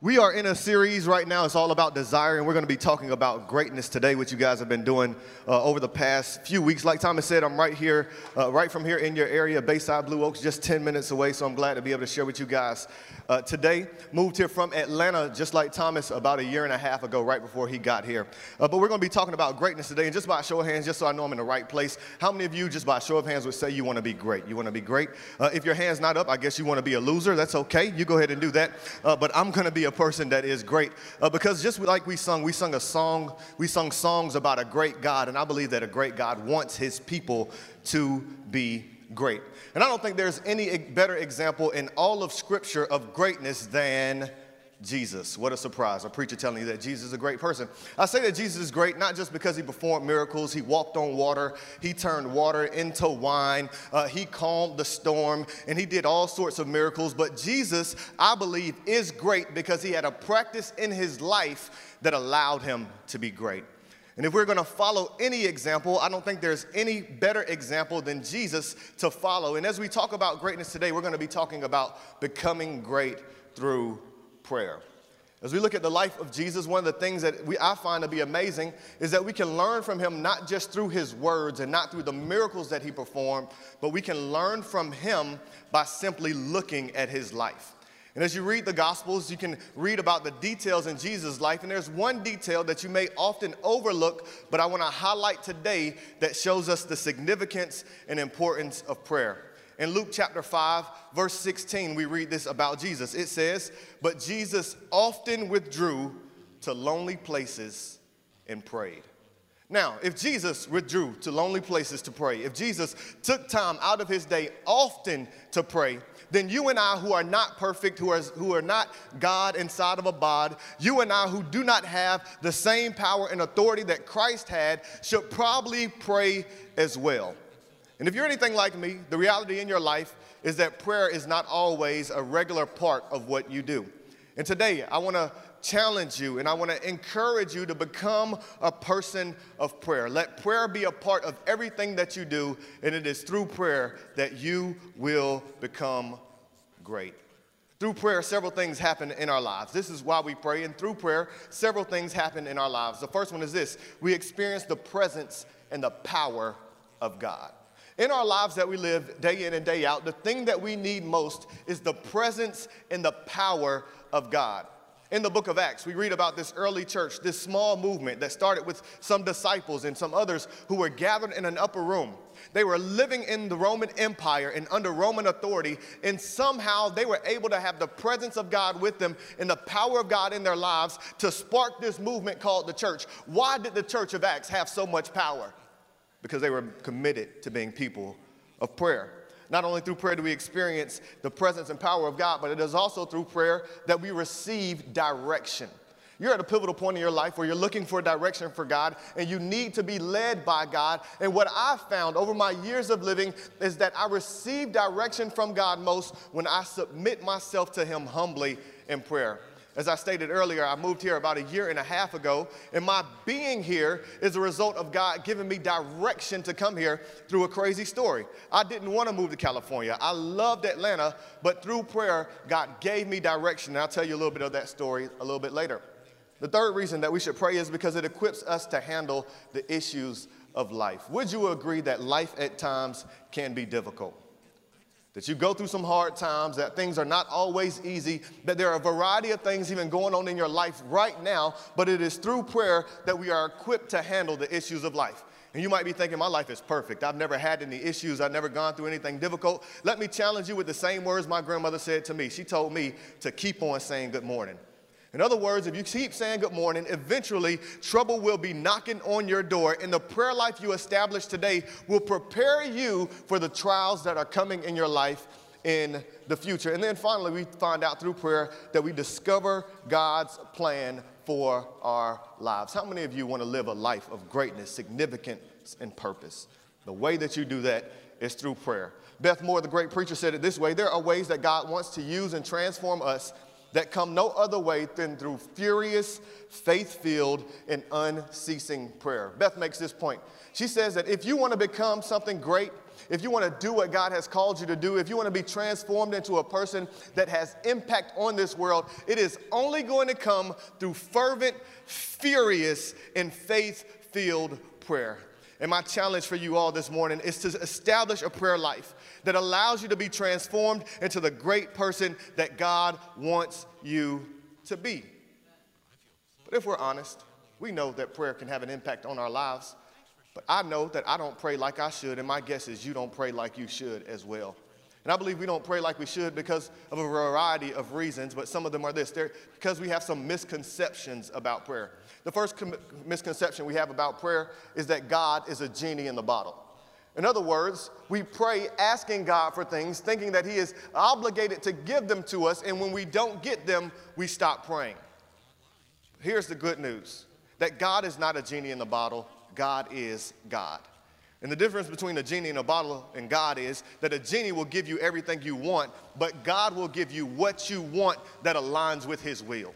We are in a series right now. It's all about desire, and we're going to be talking about greatness today, which you guys have been doing uh, over the past few weeks. Like Thomas said, I'm right here, uh, right from here in your area, Bayside Blue Oaks, just 10 minutes away. So I'm glad to be able to share with you guys uh, today. Moved here from Atlanta, just like Thomas, about a year and a half ago, right before he got here. Uh, but we're going to be talking about greatness today, and just by show of hands, just so I know I'm in the right place. How many of you, just by show of hands, would say you want to be great? You want to be great? Uh, if your hand's not up, I guess you want to be a loser. That's okay. You go ahead and do that. Uh, but I'm going to be a person that is great uh, because just like we sung, we sung a song, we sung songs about a great God, and I believe that a great God wants his people to be great. And I don't think there's any better example in all of Scripture of greatness than Jesus. What a surprise. A preacher telling you that Jesus is a great person. I say that Jesus is great not just because he performed miracles, he walked on water, he turned water into wine, uh, he calmed the storm, and he did all sorts of miracles. But Jesus, I believe, is great because he had a practice in his life that allowed him to be great. And if we're going to follow any example, I don't think there's any better example than Jesus to follow. And as we talk about greatness today, we're going to be talking about becoming great through prayer. As we look at the life of Jesus, one of the things that we, I find to be amazing is that we can learn from him not just through his words and not through the miracles that he performed, but we can learn from him by simply looking at his life. And as you read the Gospels, you can read about the details in Jesus' life. And there's one detail that you may often overlook, but I want to highlight today that shows us the significance and importance of prayer. In Luke chapter 5, verse 16, we read this about Jesus. It says, But Jesus often withdrew to lonely places and prayed. Now, if Jesus withdrew to lonely places to pray, if Jesus took time out of his day often to pray, then you and I, who are not perfect, who are, who are not God inside of a bod, you and I, who do not have the same power and authority that Christ had, should probably pray as well. And if you're anything like me, the reality in your life is that prayer is not always a regular part of what you do. And today, I want to challenge you and I want to encourage you to become a person of prayer. Let prayer be a part of everything that you do, and it is through prayer that you will become great. Through prayer, several things happen in our lives. This is why we pray, and through prayer, several things happen in our lives. The first one is this we experience the presence and the power of God. In our lives that we live day in and day out, the thing that we need most is the presence and the power of God. In the book of Acts, we read about this early church, this small movement that started with some disciples and some others who were gathered in an upper room. They were living in the Roman Empire and under Roman authority, and somehow they were able to have the presence of God with them and the power of God in their lives to spark this movement called the church. Why did the church of Acts have so much power? Because they were committed to being people of prayer. Not only through prayer do we experience the presence and power of God, but it is also through prayer that we receive direction. You're at a pivotal point in your life where you're looking for direction for God and you need to be led by God. And what I've found over my years of living is that I receive direction from God most when I submit myself to Him humbly in prayer. As I stated earlier, I moved here about a year and a half ago, and my being here is a result of God giving me direction to come here through a crazy story. I didn't want to move to California. I loved Atlanta, but through prayer, God gave me direction. And I'll tell you a little bit of that story a little bit later. The third reason that we should pray is because it equips us to handle the issues of life. Would you agree that life at times can be difficult? That you go through some hard times, that things are not always easy, that there are a variety of things even going on in your life right now, but it is through prayer that we are equipped to handle the issues of life. And you might be thinking, my life is perfect. I've never had any issues. I've never gone through anything difficult. Let me challenge you with the same words my grandmother said to me. She told me to keep on saying good morning. In other words, if you keep saying good morning, eventually trouble will be knocking on your door, and the prayer life you establish today will prepare you for the trials that are coming in your life in the future. And then finally, we find out through prayer that we discover God's plan for our lives. How many of you want to live a life of greatness, significance, and purpose? The way that you do that is through prayer. Beth Moore, the great preacher, said it this way there are ways that God wants to use and transform us that come no other way than through furious, faith filled, and unceasing prayer. Beth makes this point. She says that if you want to become something great, if you want to do what God has called you to do, if you want to be transformed into a person that has impact on this world, it is only going to come through fervent, furious, and faith filled prayer. And my challenge for you all this morning is to establish a prayer life that allows you to be transformed into the great person that God wants you to be. But if we're honest, we know that prayer can have an impact on our lives. But I know that I don't pray like I should, and my guess is you don't pray like you should as well. And I believe we don't pray like we should because of a variety of reasons, but some of them are this. They're because we have some misconceptions about prayer. The first com- misconception we have about prayer is that God is a genie in the bottle. In other words, we pray asking God for things, thinking that He is obligated to give them to us, and when we don't get them, we stop praying. Here's the good news that God is not a genie in the bottle, God is God. And the difference between a genie in a bottle and God is that a genie will give you everything you want, but God will give you what you want that aligns with His will.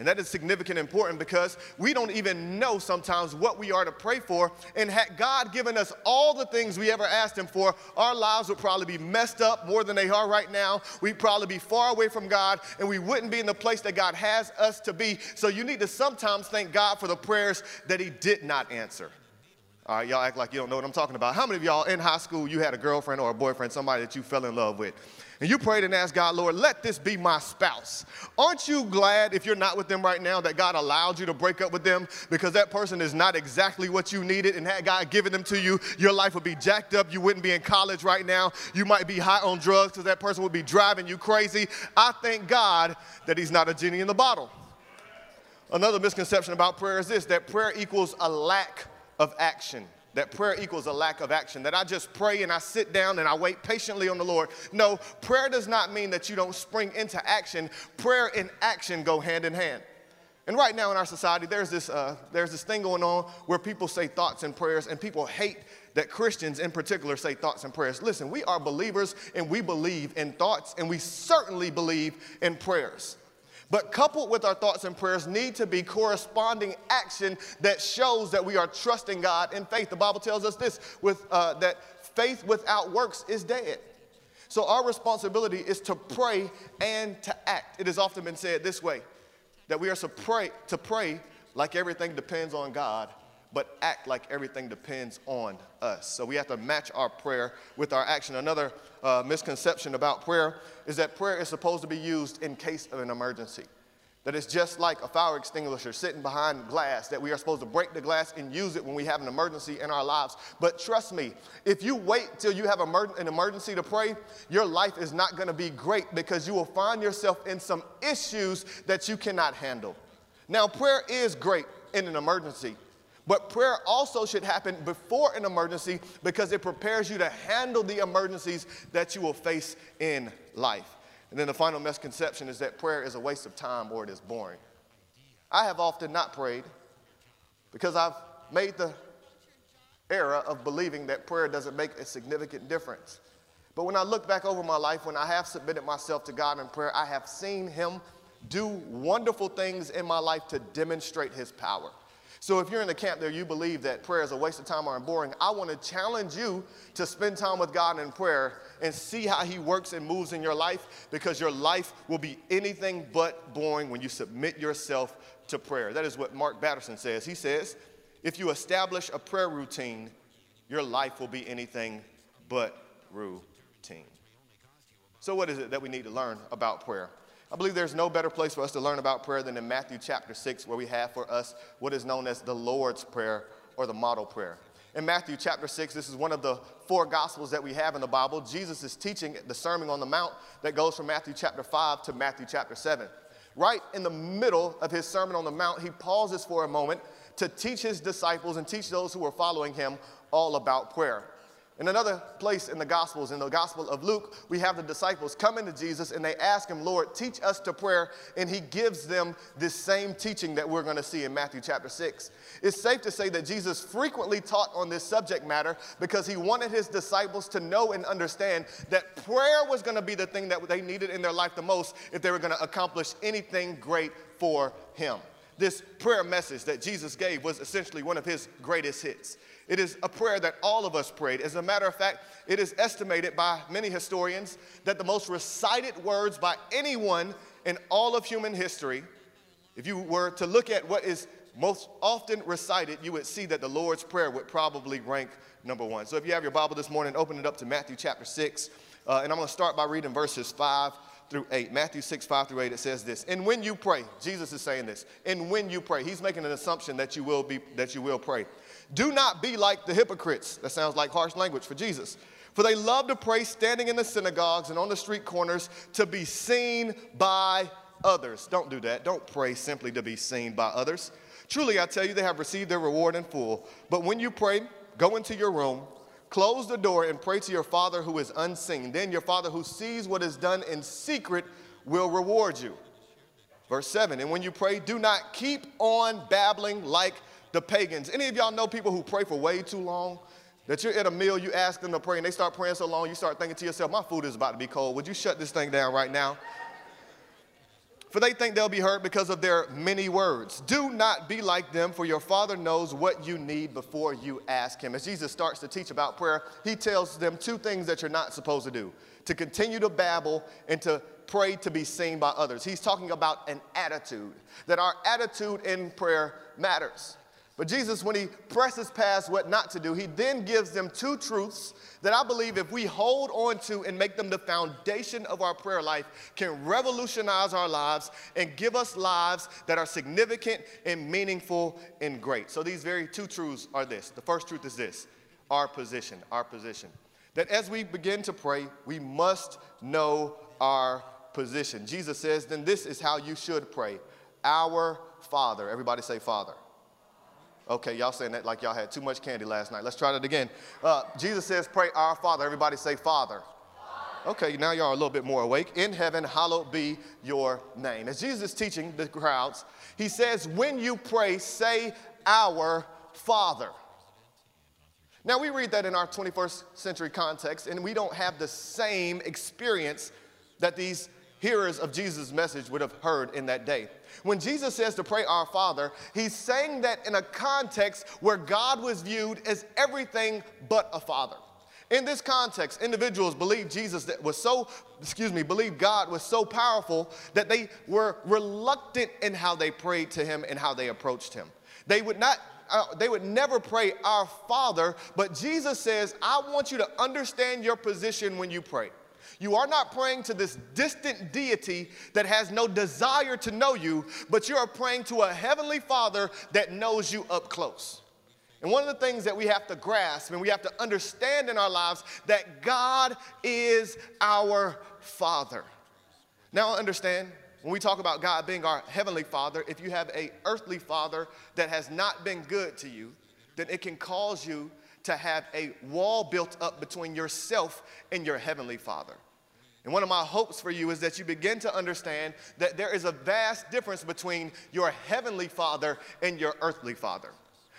And that is significant and important because we don't even know sometimes what we are to pray for. And had God given us all the things we ever asked Him for, our lives would probably be messed up more than they are right now. We'd probably be far away from God and we wouldn't be in the place that God has us to be. So you need to sometimes thank God for the prayers that He did not answer. All right, y'all act like you don't know what I'm talking about. How many of y'all in high school you had a girlfriend or a boyfriend, somebody that you fell in love with? and you prayed and asked God, Lord, let this be my spouse. Aren't you glad if you're not with them right now that God allowed you to break up with them because that person is not exactly what you needed and had God given them to you, your life would be jacked up. You wouldn't be in college right now. You might be high on drugs because that person would be driving you crazy. I thank God that He's not a genie in the bottle. Another misconception about prayer is this that prayer equals a lack of action that prayer equals a lack of action, that I just pray and I sit down and I wait patiently on the Lord. No, prayer does not mean that you don't spring into action. Prayer and action go hand in hand. And right now in our society, there's this, uh, there's this thing going on where people say thoughts and prayers, and people hate that Christians in particular say thoughts and prayers. Listen, we are believers and we believe in thoughts, and we certainly believe in prayers. But coupled with our thoughts and prayers need to be corresponding action that shows that we are trusting God in faith. The Bible tells us this with, uh, that faith without works is dead. So our responsibility is to pray and to act. It has often been said this way that we are to pray, to pray like everything depends on God, but act like everything depends on us. So we have to match our prayer with our action. Another uh, misconception about prayer is that prayer is supposed to be used in case of an emergency. That it's just like a fire extinguisher sitting behind glass, that we are supposed to break the glass and use it when we have an emergency in our lives. But trust me, if you wait till you have an emergency to pray, your life is not to be great because you will find yourself in some issues that you cannot handle. Now, prayer is great in an emergency. But prayer also should happen before an emergency because it prepares you to handle the emergencies that you will face in life. And then the final misconception is that prayer is a waste of time or it is boring. I have often not prayed because I've made the error of believing that prayer doesn't make a significant difference. But when I look back over my life, when I have submitted myself to God in prayer, I have seen Him do wonderful things in my life to demonstrate His power. So if you're in the camp there, you believe that prayer is a waste of time or boring, I want to challenge you to spend time with God in prayer and see how He works and moves in your life because your life will be anything but boring when you submit yourself to prayer. That is what Mark Batterson says. He says, if you establish a prayer routine, your life will be anything but routine. So, what is it that we need to learn about prayer? I believe there's no better place for us to learn about prayer than in Matthew chapter 6, where we have for us what is known as the Lord's Prayer or the model prayer. In Matthew chapter 6, this is one of the four gospels that we have in the Bible. Jesus is teaching the Sermon on the Mount that goes from Matthew chapter 5 to Matthew chapter 7. Right in the middle of his Sermon on the Mount, he pauses for a moment to teach his disciples and teach those who are following him all about prayer. In another place in the Gospels, in the Gospel of Luke, we have the disciples coming to Jesus and they ask him, Lord, teach us to prayer. And he gives them this same teaching that we're going to see in Matthew chapter 6. It's safe to say that Jesus frequently taught on this subject matter because he wanted his disciples to know and understand that prayer was going to be the thing that they needed in their life the most if they were going to accomplish anything great for him. This prayer message that Jesus gave was essentially one of his greatest hits. It is a prayer that all of us prayed. As a matter of fact, it is estimated by many historians that the most recited words by anyone in all of human history, if you were to look at what is most often recited, you would see that the Lord's Prayer would probably rank number one. So if you have your Bible this morning, open it up to Matthew chapter 6. Uh, and I'm going to start by reading verses 5 through 8. Matthew 6, 5 through 8, it says this. And when you pray, Jesus is saying this. And when you pray, he's making an assumption that you will be that you will pray. Do not be like the hypocrites. That sounds like harsh language for Jesus. For they love to pray standing in the synagogues and on the street corners to be seen by others. Don't do that. Don't pray simply to be seen by others. Truly, I tell you, they have received their reward in full. But when you pray, go into your room, close the door, and pray to your Father who is unseen. Then your Father who sees what is done in secret will reward you. Verse 7 And when you pray, do not keep on babbling like the pagans. Any of y'all know people who pray for way too long? That you're at a meal, you ask them to pray, and they start praying so long, you start thinking to yourself, my food is about to be cold. Would you shut this thing down right now? For they think they'll be heard because of their many words. Do not be like them, for your Father knows what you need before you ask Him. As Jesus starts to teach about prayer, He tells them two things that you're not supposed to do to continue to babble and to pray to be seen by others. He's talking about an attitude, that our attitude in prayer matters. But Jesus, when he presses past what not to do, he then gives them two truths that I believe if we hold on to and make them the foundation of our prayer life, can revolutionize our lives and give us lives that are significant and meaningful and great. So these very two truths are this. The first truth is this our position, our position. That as we begin to pray, we must know our position. Jesus says, then this is how you should pray Our Father. Everybody say, Father. Okay, y'all saying that like y'all had too much candy last night. Let's try that again. Uh, Jesus says, Pray our Father. Everybody say, Father. Okay, now y'all are a little bit more awake. In heaven, hallowed be your name. As Jesus is teaching the crowds, he says, When you pray, say, Our Father. Now, we read that in our 21st century context, and we don't have the same experience that these hearers of Jesus' message would have heard in that day. When Jesus says to pray our Father, he's saying that in a context where God was viewed as everything but a father. In this context, individuals believed Jesus that was so, excuse me, believed God was so powerful that they were reluctant in how they prayed to him and how they approached him. They would not uh, they would never pray our Father, but Jesus says, I want you to understand your position when you pray. You are not praying to this distant deity that has no desire to know you, but you are praying to a heavenly Father that knows you up close. And one of the things that we have to grasp and we have to understand in our lives that God is our Father. Now understand when we talk about God being our heavenly Father, if you have a earthly father that has not been good to you, then it can cause you to have a wall built up between yourself and your heavenly Father. And one of my hopes for you is that you begin to understand that there is a vast difference between your heavenly father and your earthly father.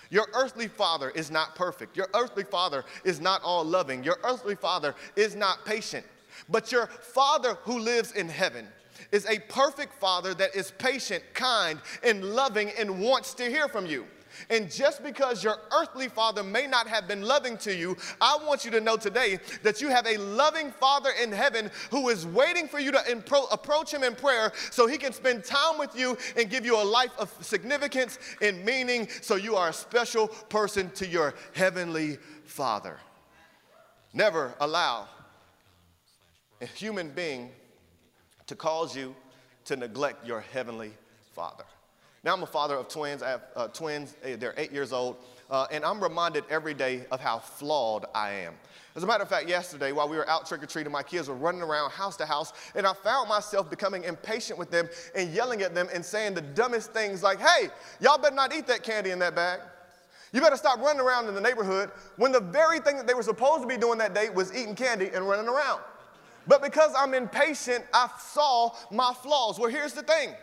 Your earthly father is not perfect. Your earthly father is not all loving. Your earthly father is not patient. But your father who lives in heaven is a perfect father that is patient, kind, and loving and wants to hear from you. And just because your earthly father may not have been loving to you, I want you to know today that you have a loving father in heaven who is waiting for you to impro- approach him in prayer so he can spend time with you and give you a life of significance and meaning so you are a special person to your heavenly father. Never allow a human being to cause you to neglect your heavenly father. Now I'm a father of twins. I have uh, twins, they're eight years old, uh, and I'm reminded every day of how flawed I am. As a matter of fact, yesterday while we were out trick or treating, my kids were running around house to house, and I found myself becoming impatient with them and yelling at them and saying the dumbest things like, hey, y'all better not eat that candy in that bag. You better stop running around in the neighborhood when the very thing that they were supposed to be doing that day was eating candy and running around. But because I'm impatient, I saw my flaws. Well, here's the thing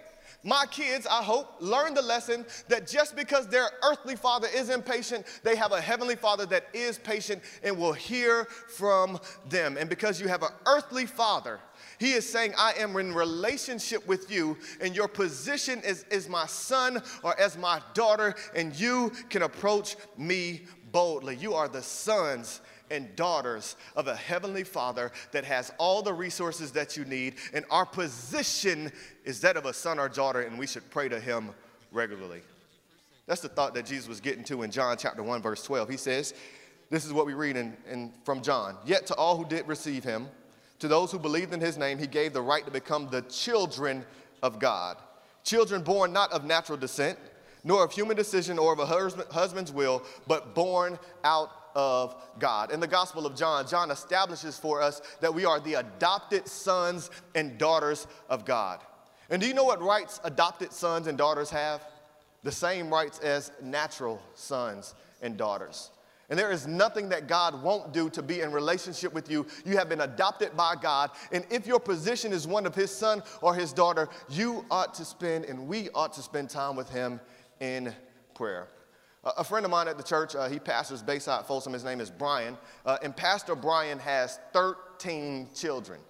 My kids, I hope, learn the lesson that just because their earthly father is impatient, they have a heavenly father that is patient and will hear from them. And because you have an earthly father, he is saying, I am in relationship with you, and your position is, is my son or as my daughter, and you can approach me boldly. You are the sons and daughters of a heavenly father that has all the resources that you need, and our position is that of a son or daughter, and we should pray to him regularly. That's the thought that Jesus was getting to in John chapter 1, verse 12. He says, This is what we read in, in, from John. Yet to all who did receive him, to those who believed in his name, he gave the right to become the children of God. Children born not of natural descent, nor of human decision or of a husband's will, but born out of God. In the Gospel of John, John establishes for us that we are the adopted sons and daughters of God. And do you know what rights adopted sons and daughters have? The same rights as natural sons and daughters. And there is nothing that God won't do to be in relationship with you. You have been adopted by God. And if your position is one of his son or his daughter, you ought to spend, and we ought to spend time with him in prayer. A friend of mine at the church, uh, he pastors Bayside Folsom. His name is Brian. Uh, and Pastor Brian has 13 children.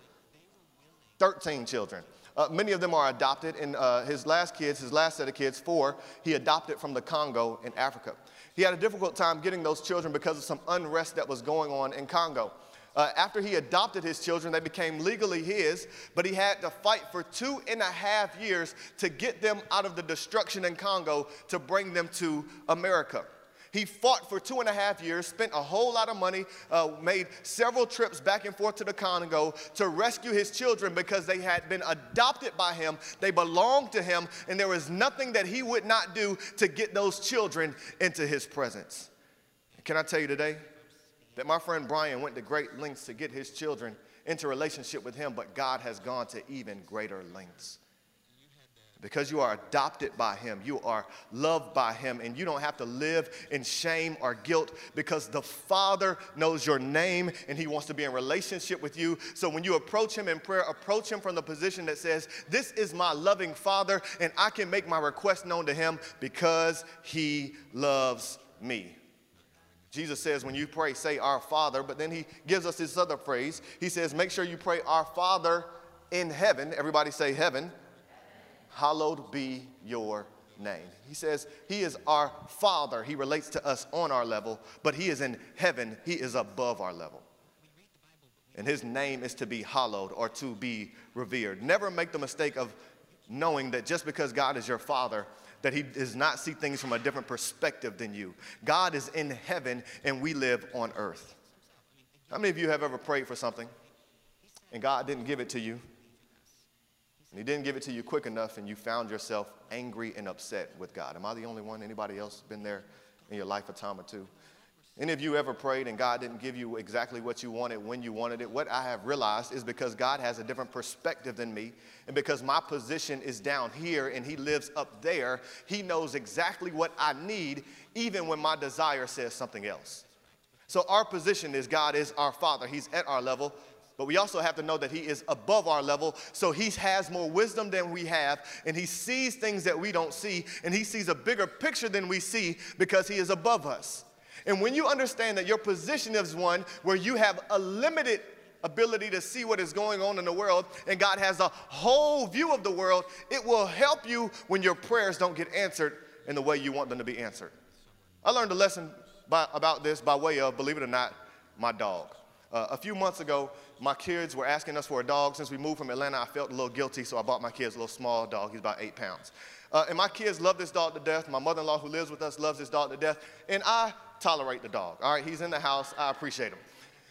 13 children. Uh, many of them are adopted, and uh, his last kids, his last set of kids, four, he adopted from the Congo in Africa. He had a difficult time getting those children because of some unrest that was going on in Congo. Uh, after he adopted his children, they became legally his, but he had to fight for two and a half years to get them out of the destruction in Congo to bring them to America. He fought for two and a half years, spent a whole lot of money, uh, made several trips back and forth to the Congo to rescue his children because they had been adopted by him. They belonged to him, and there was nothing that he would not do to get those children into his presence. Can I tell you today that my friend Brian went to great lengths to get his children into relationship with him, but God has gone to even greater lengths because you are adopted by Him, you are loved by Him, and you don't have to live in shame or guilt because the Father knows your name and He wants to be in relationship with you. So when you approach Him in prayer, approach Him from the position that says, This is my loving Father, and I can make my request known to Him because He loves me. Jesus says, when you pray, say our Father, but then he gives us this other phrase. He says, make sure you pray our Father in heaven. Everybody say heaven hallowed be your name. He says he is our Father. He relates to us on our level, but he is in heaven. He is above our level. And his name is to be hallowed or to be revered. Never make the mistake of knowing that just because God is your Father, that he does not see things from a different perspective than you. God is in heaven and we live on earth. How many of you have ever prayed for something and God didn't give it to you? and he didn't give it to you quick enough and you found yourself angry and upset with God. Am I the only one? Anybody else been there in your life a time or two? Any of you ever prayed and God didn't give you exactly what you wanted when you wanted it? What I have realized is because God has a different perspective than me, and because my position is down here and He lives up there, He knows exactly what I need, even when my desire says something else. So, our position is God is our Father. He's at our level. But we also have to know that he is above our level, so he has more wisdom than we have, and he sees things that we don't see, and he sees a bigger picture than we see because he is above us. And when you understand that your position is one where you have a limited ability to see what is going on in the world, and God has a whole view of the world, it will help you when your prayers don't get answered in the way you want them to be answered. I learned a lesson by, about this by way of, believe it or not, my dog. Uh, a few months ago, my kids were asking us for a dog. Since we moved from Atlanta, I felt a little guilty, so I bought my kids a little small dog. He's about eight pounds. Uh, and my kids love this dog to death. My mother in law, who lives with us, loves this dog to death. And I tolerate the dog. All right, he's in the house. I appreciate him.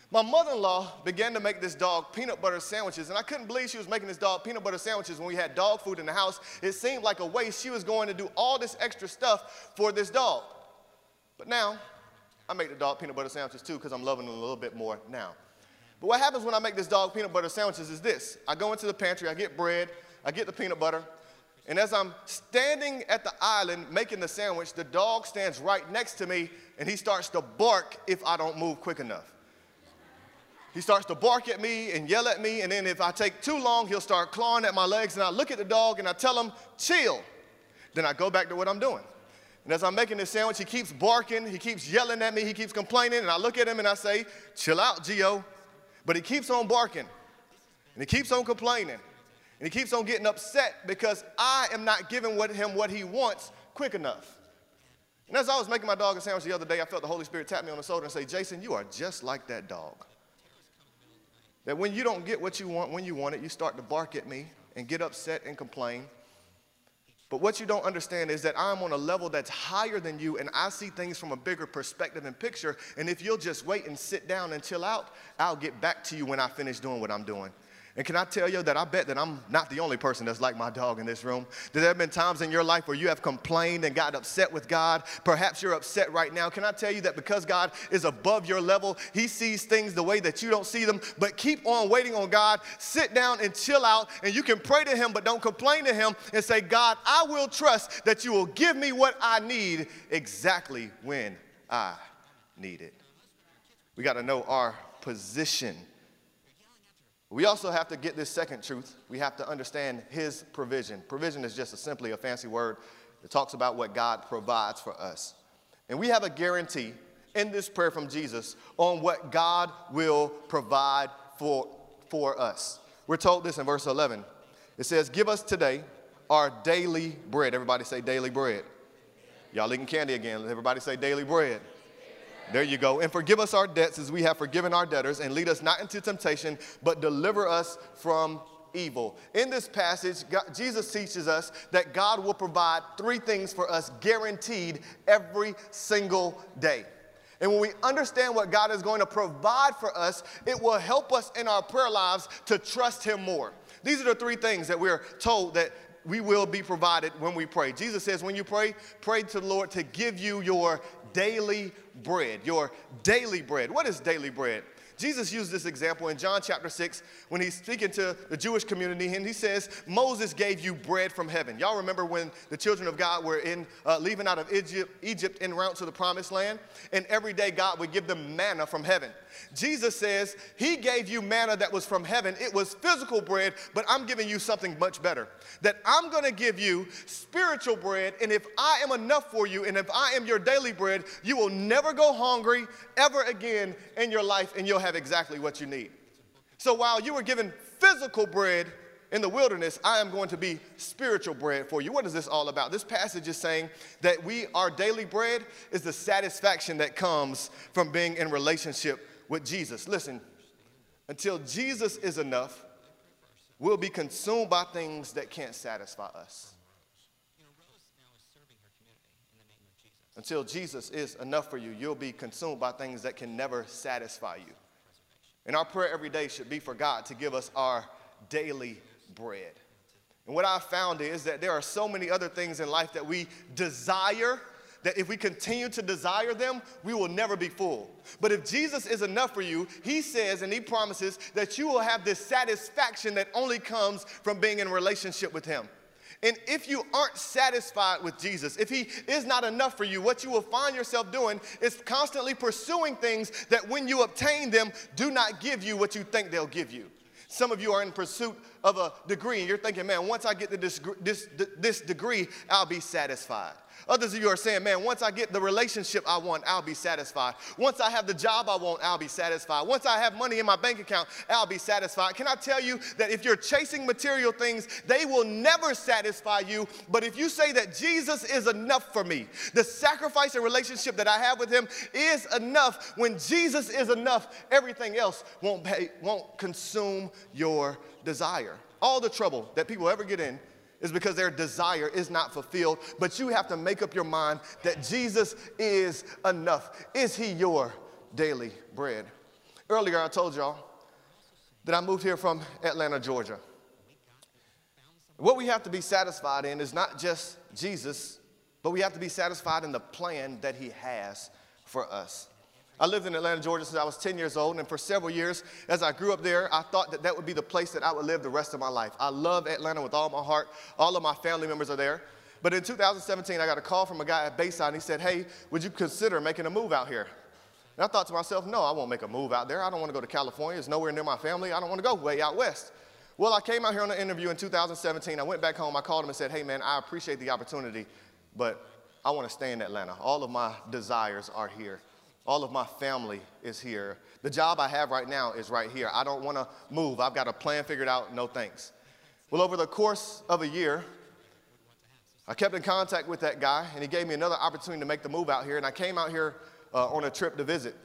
My mother in law began to make this dog peanut butter sandwiches, and I couldn't believe she was making this dog peanut butter sandwiches when we had dog food in the house. It seemed like a waste. She was going to do all this extra stuff for this dog. But now, I make the dog peanut butter sandwiches too because I'm loving him a little bit more now. But what happens when I make this dog peanut butter sandwiches is this I go into the pantry, I get bread, I get the peanut butter, and as I'm standing at the island making the sandwich, the dog stands right next to me and he starts to bark if I don't move quick enough. He starts to bark at me and yell at me, and then if I take too long, he'll start clawing at my legs, and I look at the dog and I tell him, chill. Then I go back to what I'm doing. And as I'm making this sandwich, he keeps barking, he keeps yelling at me, he keeps complaining, and I look at him and I say, chill out, Gio. But he keeps on barking, and he keeps on complaining, and he keeps on getting upset because I am not giving what, him what he wants quick enough. And as I was making my dog a sandwich the other day, I felt the Holy Spirit tap me on the shoulder and say, Jason, you are just like that dog. That when you don't get what you want when you want it, you start to bark at me and get upset and complain. But what you don't understand is that I'm on a level that's higher than you, and I see things from a bigger perspective and picture. And if you'll just wait and sit down and chill out, I'll get back to you when I finish doing what I'm doing. And can I tell you that I bet that I'm not the only person that's like my dog in this room? That there have been times in your life where you have complained and got upset with God. Perhaps you're upset right now. Can I tell you that because God is above your level, He sees things the way that you don't see them? But keep on waiting on God. Sit down and chill out, and you can pray to Him, but don't complain to Him and say, God, I will trust that you will give me what I need exactly when I need it. We got to know our position we also have to get this second truth. We have to understand His provision. Provision is just a, simply a fancy word that talks about what God provides for us. And we have a guarantee in this prayer from Jesus on what God will provide for, for us. We're told this in verse 11. It says, Give us today our daily bread. Everybody say daily bread. Y'all eating candy again. Everybody say daily bread. There you go. And forgive us our debts as we have forgiven our debtors, and lead us not into temptation, but deliver us from evil. In this passage, God, Jesus teaches us that God will provide three things for us guaranteed every single day. And when we understand what God is going to provide for us, it will help us in our prayer lives to trust Him more. These are the three things that we're told that we will be provided when we pray. Jesus says, when you pray, pray to the Lord to give you your daily bread, your daily bread. What is daily bread? Jesus used this example in John chapter 6 when he's speaking to the Jewish community, and he says, Moses gave you bread from heaven. Y'all remember when the children of God were in uh, leaving out of Egypt, Egypt en route to the promised land? And every day God would give them manna from heaven. Jesus says, He gave you manna that was from heaven. It was physical bread, but I'm giving you something much better. That I'm gonna give you spiritual bread, and if I am enough for you, and if I am your daily bread, you will never go hungry ever again in your life, and you'll have exactly what you need. So while you were given physical bread in the wilderness, I am going to be spiritual bread for you. What is this all about? This passage is saying that we, our daily bread, is the satisfaction that comes from being in relationship with Jesus. Listen, until Jesus is enough, we'll be consumed by things that can't satisfy us. Until Jesus is enough for you, you'll be consumed by things that can never satisfy you. And our prayer every day should be for God to give us our daily bread. And what I found is that there are so many other things in life that we desire that if we continue to desire them, we will never be full. But if Jesus is enough for you, he says and he promises that you will have this satisfaction that only comes from being in relationship with him. And if you aren't satisfied with Jesus, if He is not enough for you, what you will find yourself doing is constantly pursuing things that when you obtain them, do not give you what you think they'll give you. Some of you are in pursuit of a degree and you're thinking, man, once I get this, this, this degree, I'll be satisfied. Others of you are saying, man, once I get the relationship I want, I'll be satisfied. Once I have the job I want, I'll be satisfied. Once I have money in my bank account, I'll be satisfied. Can I tell you that if you're chasing material things, they will never satisfy you. But if you say that Jesus is enough for me, the sacrifice and relationship that I have with Him is enough, when Jesus is enough, everything else won't, pay, won't consume your desire. All the trouble that people ever get in is because their desire is not fulfilled. But you have to make up your mind that Jesus is enough. Is he your daily bread? Earlier, I told y'all that I moved here from Atlanta, Georgia. What we have to be satisfied in is not just Jesus, but we have to be satisfied in the plan that he has for us. I lived in Atlanta, Georgia since I was 10 years old, and for several years, as I grew up there, I thought that that would be the place that I would live the rest of my life. I love Atlanta with all my heart. All of my family members are there. But in 2017, I got a call from a guy at Bayside, and he said, Hey, would you consider making a move out here? And I thought to myself, no, I won't make a move out there. I don't want to go to California. It's nowhere near my family. I don't want to go way out west. Well, I came out here on an interview in 2017. I went back home. I called him and said, hey, man, I appreciate the opportunity, but I want to stay in Atlanta. All of my desires are here. All of my family is here. The job I have right now is right here. I don't want to move. I've got a plan figured out. No thanks. Well, over the course of a year, I kept in contact with that guy, and he gave me another opportunity to make the move out here. And I came out here uh, on a trip to visit.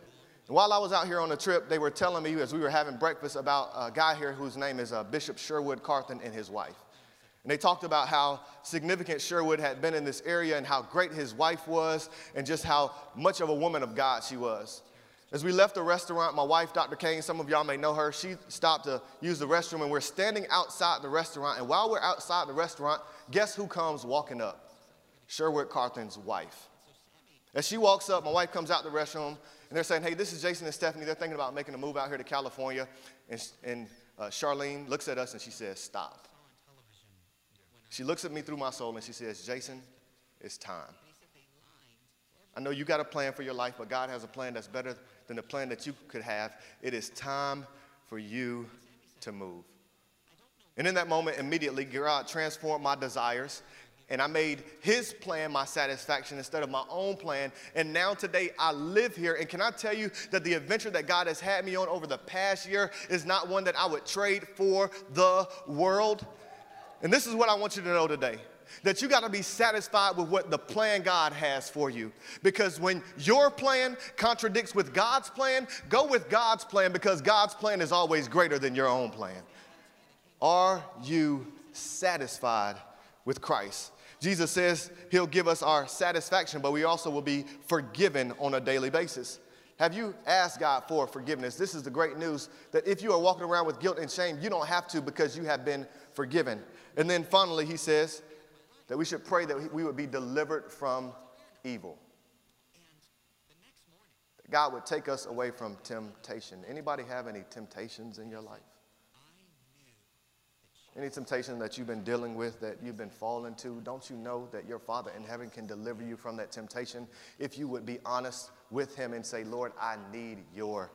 And while I was out here on the trip, they were telling me as we were having breakfast about a guy here whose name is uh, Bishop Sherwood Carthen and his wife. And they talked about how significant Sherwood had been in this area and how great his wife was and just how much of a woman of God she was. As we left the restaurant, my wife, Dr. Kane, some of y'all may know her, she stopped to use the restroom and we're standing outside the restaurant. And while we're outside the restaurant, guess who comes walking up? Sherwood Carthen's wife. As she walks up, my wife comes out the restroom and they're saying, Hey, this is Jason and Stephanie. They're thinking about making a move out here to California. And, and uh, Charlene looks at us and she says, Stop. She looks at me through my soul and she says, Jason, it's time. I know you got a plan for your life, but God has a plan that's better than the plan that you could have. It is time for you to move. And in that moment, immediately, God transformed my desires. And I made his plan my satisfaction instead of my own plan. And now today I live here. And can I tell you that the adventure that God has had me on over the past year is not one that I would trade for the world? And this is what I want you to know today that you got to be satisfied with what the plan God has for you. Because when your plan contradicts with God's plan, go with God's plan because God's plan is always greater than your own plan. Are you satisfied with Christ? Jesus says he'll give us our satisfaction, but we also will be forgiven on a daily basis. Have you asked God for forgiveness? This is the great news that if you are walking around with guilt and shame, you don't have to because you have been forgiven. And then finally, he says, that we should pray that we would be delivered from evil. That God would take us away from temptation. Anybody have any temptations in your life? Any temptation that you've been dealing with, that you've been falling to, don't you know that your Father in heaven can deliver you from that temptation if you would be honest with Him and say, Lord, I need your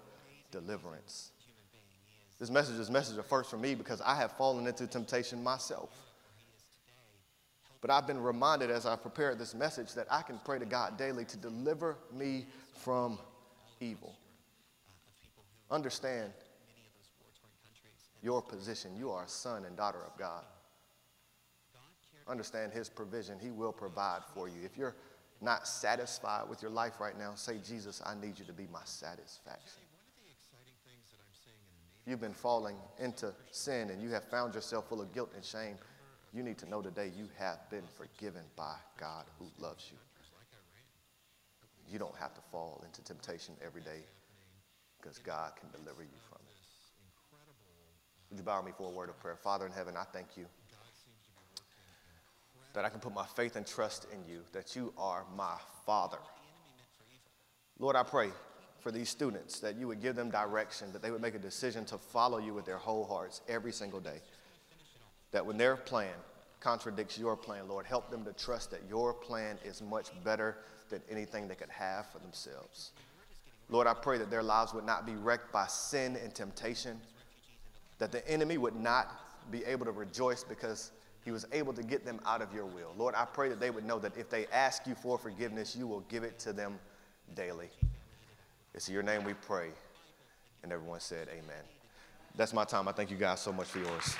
deliverance. This message is message of first for me because I have fallen into temptation myself. But I've been reminded as I prepared this message that I can pray to God daily to deliver me from evil. Understand your position. You are a son and daughter of God. Understand His provision. He will provide for you. If you're not satisfied with your life right now, say, Jesus, I need you to be my satisfaction. You've been falling into sin and you have found yourself full of guilt and shame you need to know today you have been forgiven by God who loves you. You don't have to fall into temptation every day because God can deliver you from it. Would you bow me for a word of prayer? Father in heaven, I thank you that I can put my faith and trust in you, that you are my Father. Lord, I pray for these students that you would give them direction, that they would make a decision to follow you with their whole hearts every single day that when their plan contradicts your plan, Lord, help them to trust that your plan is much better than anything they could have for themselves. Lord, I pray that their lives would not be wrecked by sin and temptation, that the enemy would not be able to rejoice because he was able to get them out of your will. Lord, I pray that they would know that if they ask you for forgiveness, you will give it to them daily. It's in your name we pray. And everyone said, Amen. That's my time. I thank you guys so much for yours.